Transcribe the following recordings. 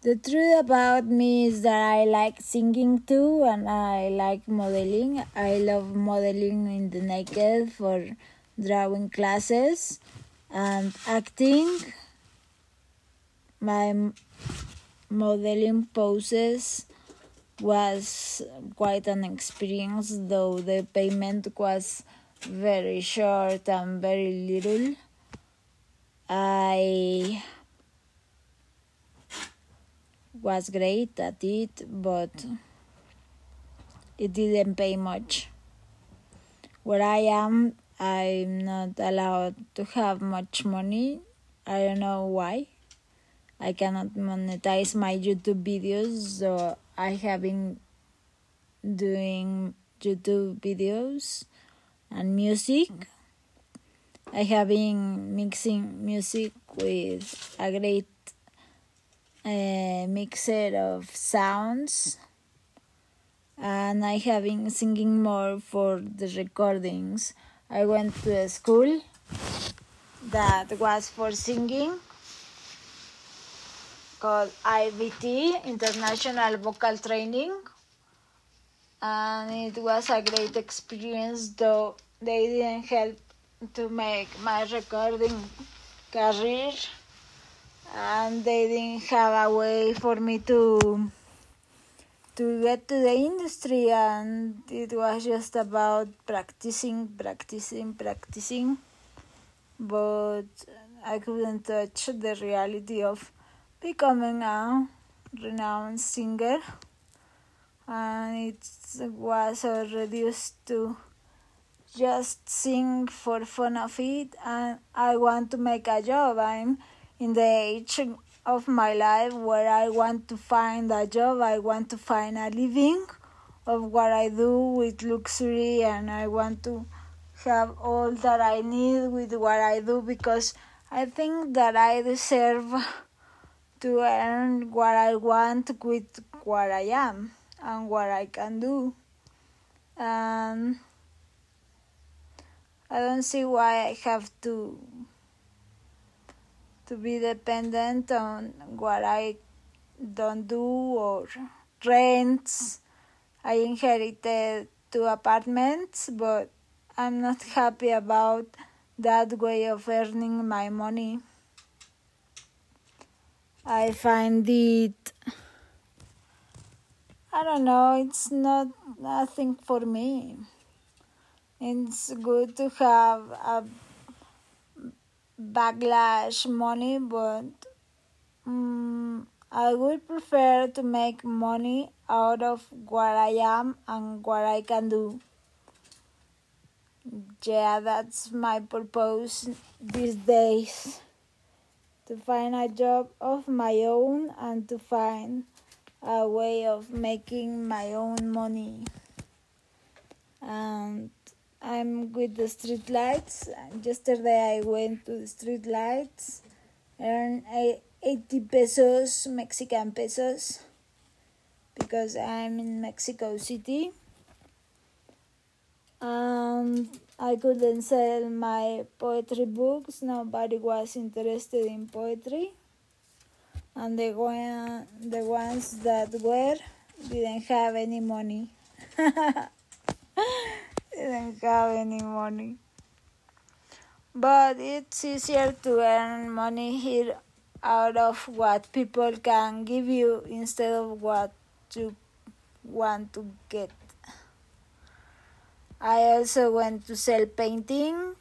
The truth about me is that I like singing too and I like modeling. I love modeling in the naked for drawing classes and acting. My modeling poses was quite an experience, though the payment was very short and very little. I was great at it, but it didn't pay much. Where I am, I'm not allowed to have much money. I don't know why. I cannot monetize my YouTube videos, so I have been doing YouTube videos and music. I have been mixing music with a great uh, mixer of sounds, and I have been singing more for the recordings. I went to a school that was for singing called IVT International Vocal Training and it was a great experience though they didn't help to make my recording career and they didn't have a way for me to to get to the industry. And it was just about practicing practicing practicing. But i couldn't touch the reality of becoming a renowned singer. And it was reduced to just sing for fun of it. And I want to make a job. I'm in the age of my life where I want to find a job, I want to find a living of what I do with luxury and I want to have all that I need with what I do because I think that I deserve to earn what I want with what I am and what I can do. And I don't see why I have to to be dependent on what I don't do or rents. I inherited two apartments, but I'm not happy about that way of earning my money. I find it, I don't know, it's not nothing for me. It's good to have a backlash money, but um, I would prefer to make money out of what I am and what I can do. Yeah, that's my purpose these days to find a job of my own and to find a way of making my own money. And I'm with the street lights. Yesterday I went to the street lights, earned 80 pesos, Mexican pesos, because I'm in Mexico City. Um, I couldn't sell my poetry books. Nobody was interested in poetry, and the one, the ones that were didn't have any money. didn't have any money. But it's easier to earn money here out of what people can give you instead of what you want to get. I also went to sell painting,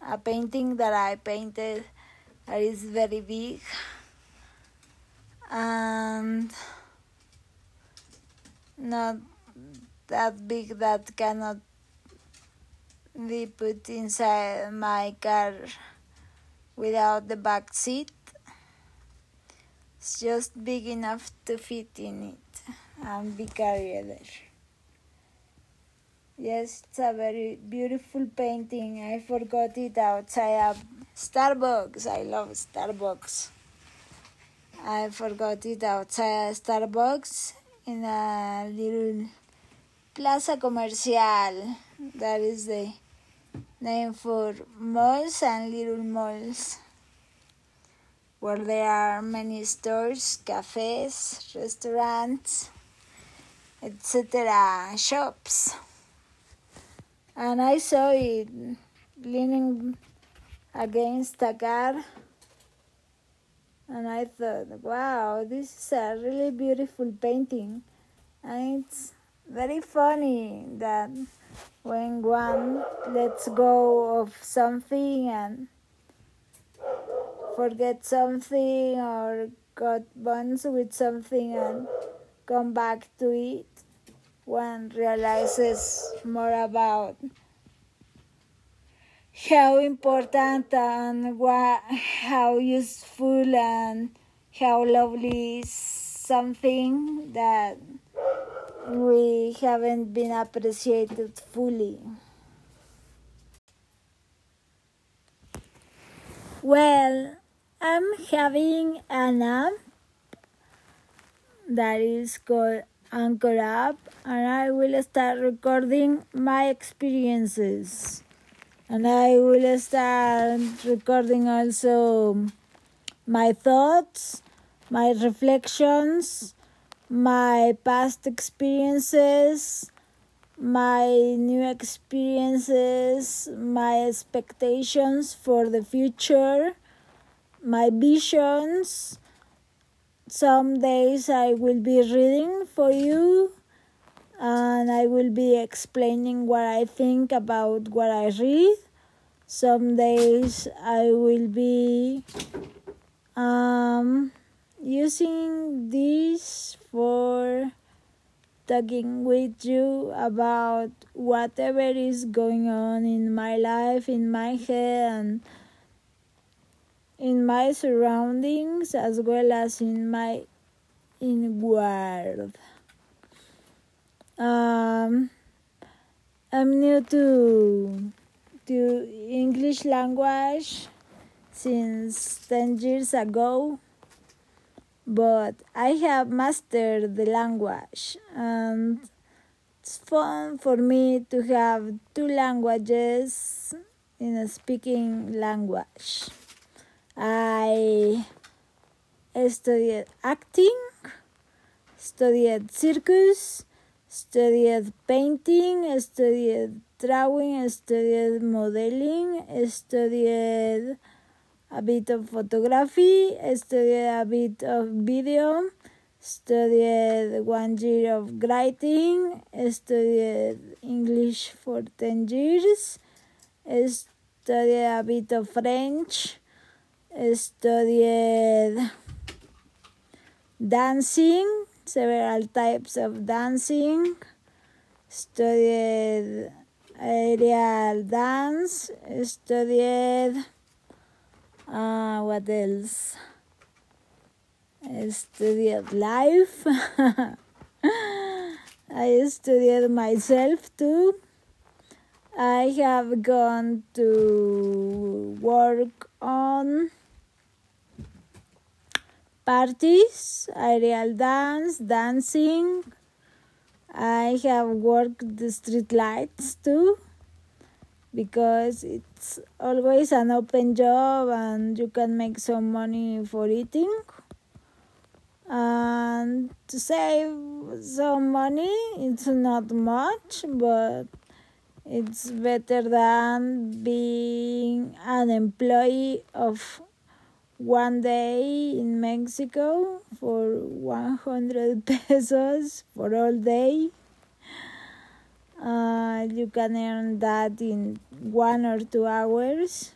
a painting that I painted that is very big and not that big that cannot be put inside my car without the back seat. It's just big enough to fit in it and be carried there. Yes, it's a very beautiful painting. I forgot it outside of Starbucks. I love Starbucks. I forgot it outside Starbucks in a little plaza comercial. That is the name for malls and little malls where there are many stores, cafes, restaurants, etc. shops. And I saw it leaning against a car and I thought, wow, this is a really beautiful painting. And it's very funny that when one lets go of something and forget something or got bonds with something and come back to it, one realizes more about how important and what, how useful and how lovely is something that we haven't been appreciated fully. Well, I'm having an app that is called Anchor App, and I will start recording my experiences. And I will start recording also my thoughts, my reflections, my past experiences, my new experiences, my expectations for the future, my visions. Some days I will be reading for you and I will be explaining what I think about what I read. Some days I will be um, using this for talking with you about whatever is going on in my life, in my head, and in my surroundings, as well as in my inward. Um, I'm new to to English language since 10 years ago but I have mastered the language and it's fun for me to have two languages in a speaking language. I studied acting, studied circus, studied painting, studied drawing, studied modeling, studied a bit of photography, studied a bit of video, studied one year of writing, studied English for 10 years, studied a bit of French, studied dancing, several types of dancing, studied aerial dance, studied uh, what else? I studied life. I studied myself too. I have gone to work on parties, aerial dance, dancing. I have worked the street lights too because it's always an open job and you can make some money for eating. And to save some money it's not much but it's better than being an employee of one day in Mexico for 100 pesos for all day uh, you can earn that in one or two hours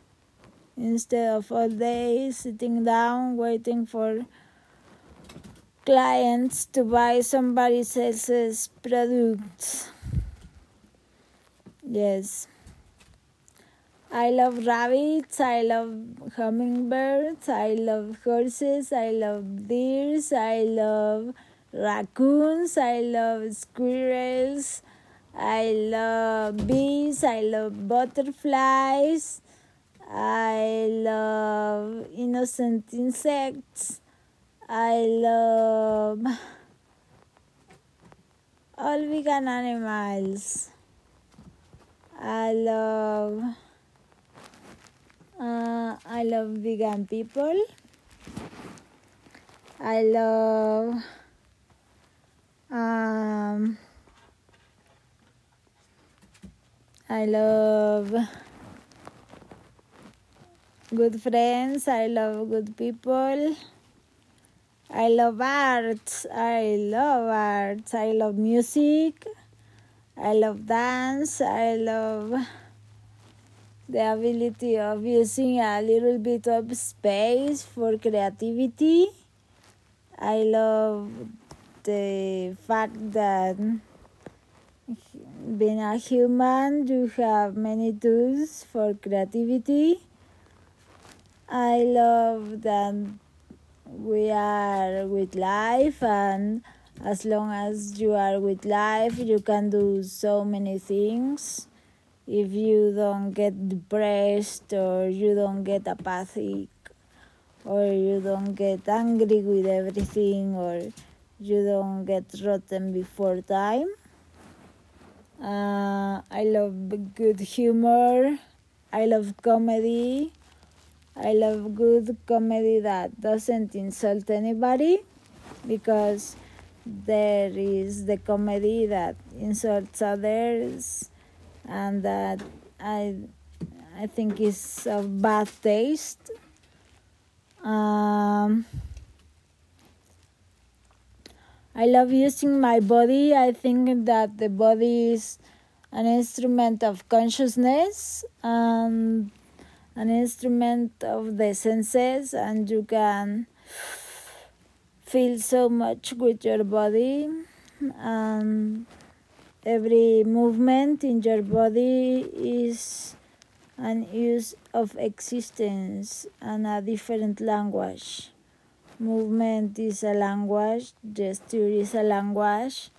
instead of all day sitting down waiting for clients to buy somebody else's products. Yes. I love rabbits, I love hummingbirds, I love horses, I love deers, I love raccoons, I love squirrels, I love bees, I love butterflies, I love innocent insects, I love all vegan animals. I love uh, I love vegan people. I love um, I love good friends. I love good people. I love art. I love art. I love music. I love dance. I love the ability of using a little bit of space for creativity. I love the fact that being a human, you have many tools for creativity. I love that we are with life and as long as you are with life you can do so many things if you don't get depressed or you don't get apathic or you don't get angry with everything or you don't get rotten before time uh, i love good humor i love comedy I love good comedy that doesn't insult anybody because there is the comedy that insults others and that I I think is of bad taste. Um, I love using my body. I think that the body is an instrument of consciousness and an instrument of the senses and you can feel so much with your body and every movement in your body is an use of existence and a different language movement is a language gesture is a language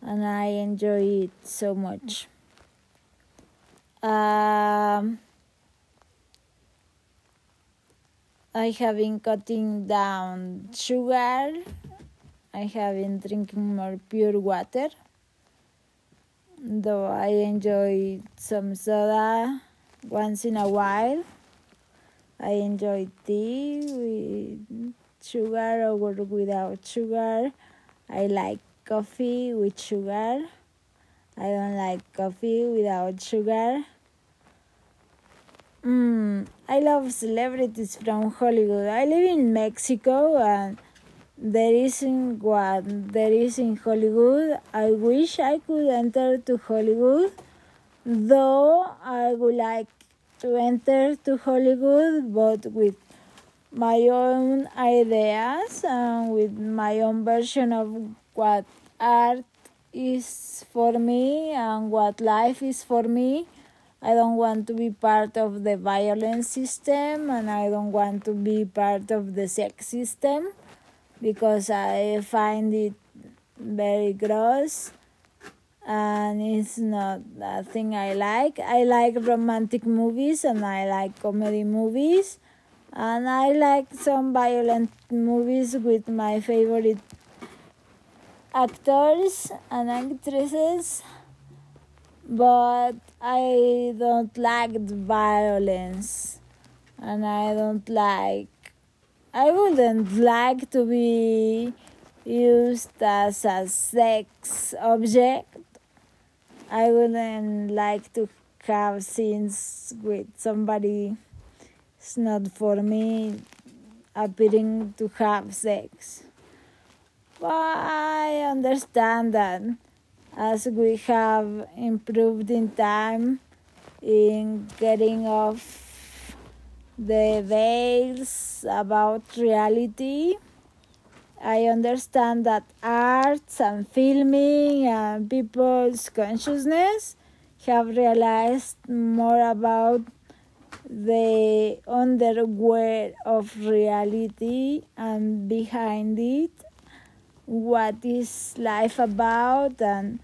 and i enjoy it so much um, I have been cutting down sugar. I have been drinking more pure water. Though I enjoy some soda once in a while. I enjoy tea with sugar or without sugar. I like coffee with sugar. I don't like coffee without sugar. Mm, I love celebrities from Hollywood. I live in Mexico and there isn't what there is in Hollywood. I wish I could enter to Hollywood, though I would like to enter to Hollywood, but with my own ideas and with my own version of what art is for me and what life is for me. I don't want to be part of the violence system and I don't want to be part of the sex system because I find it very gross and it's not a thing I like. I like romantic movies and I like comedy movies and I like some violent movies with my favorite actors and actresses but I don't like violence and I don't like I wouldn't like to be used as a sex object. I wouldn't like to have scenes with somebody it's not for me appearing to have sex. But I understand that as we have improved in time in getting off the veils about reality. I understand that arts and filming and people's consciousness have realized more about the underwear of reality and behind it what is life about and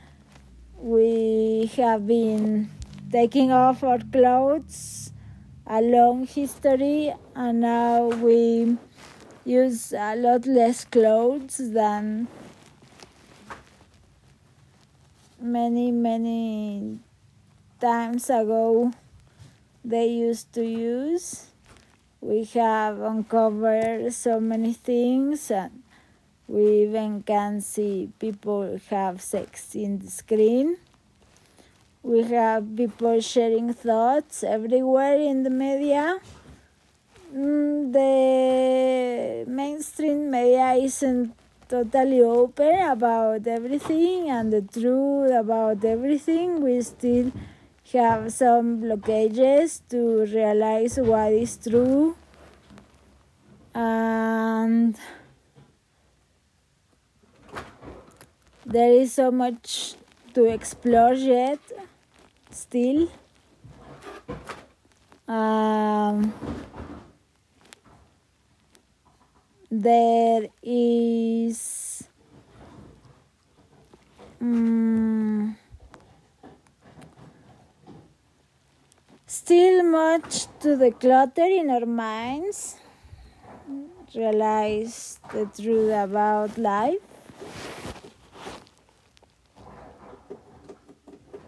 we have been taking off our clothes a long history and now we use a lot less clothes than many many times ago they used to use we have uncovered so many things and We even can see people have sex in the screen. We have people sharing thoughts everywhere in the media. Mm, the mainstream media isn't totally open about everything and the truth about everything. We still have some blockages to realize what is true. And there is so much to explore yet still. Um, there is um, still much to declutter in our minds. Realize the truth about life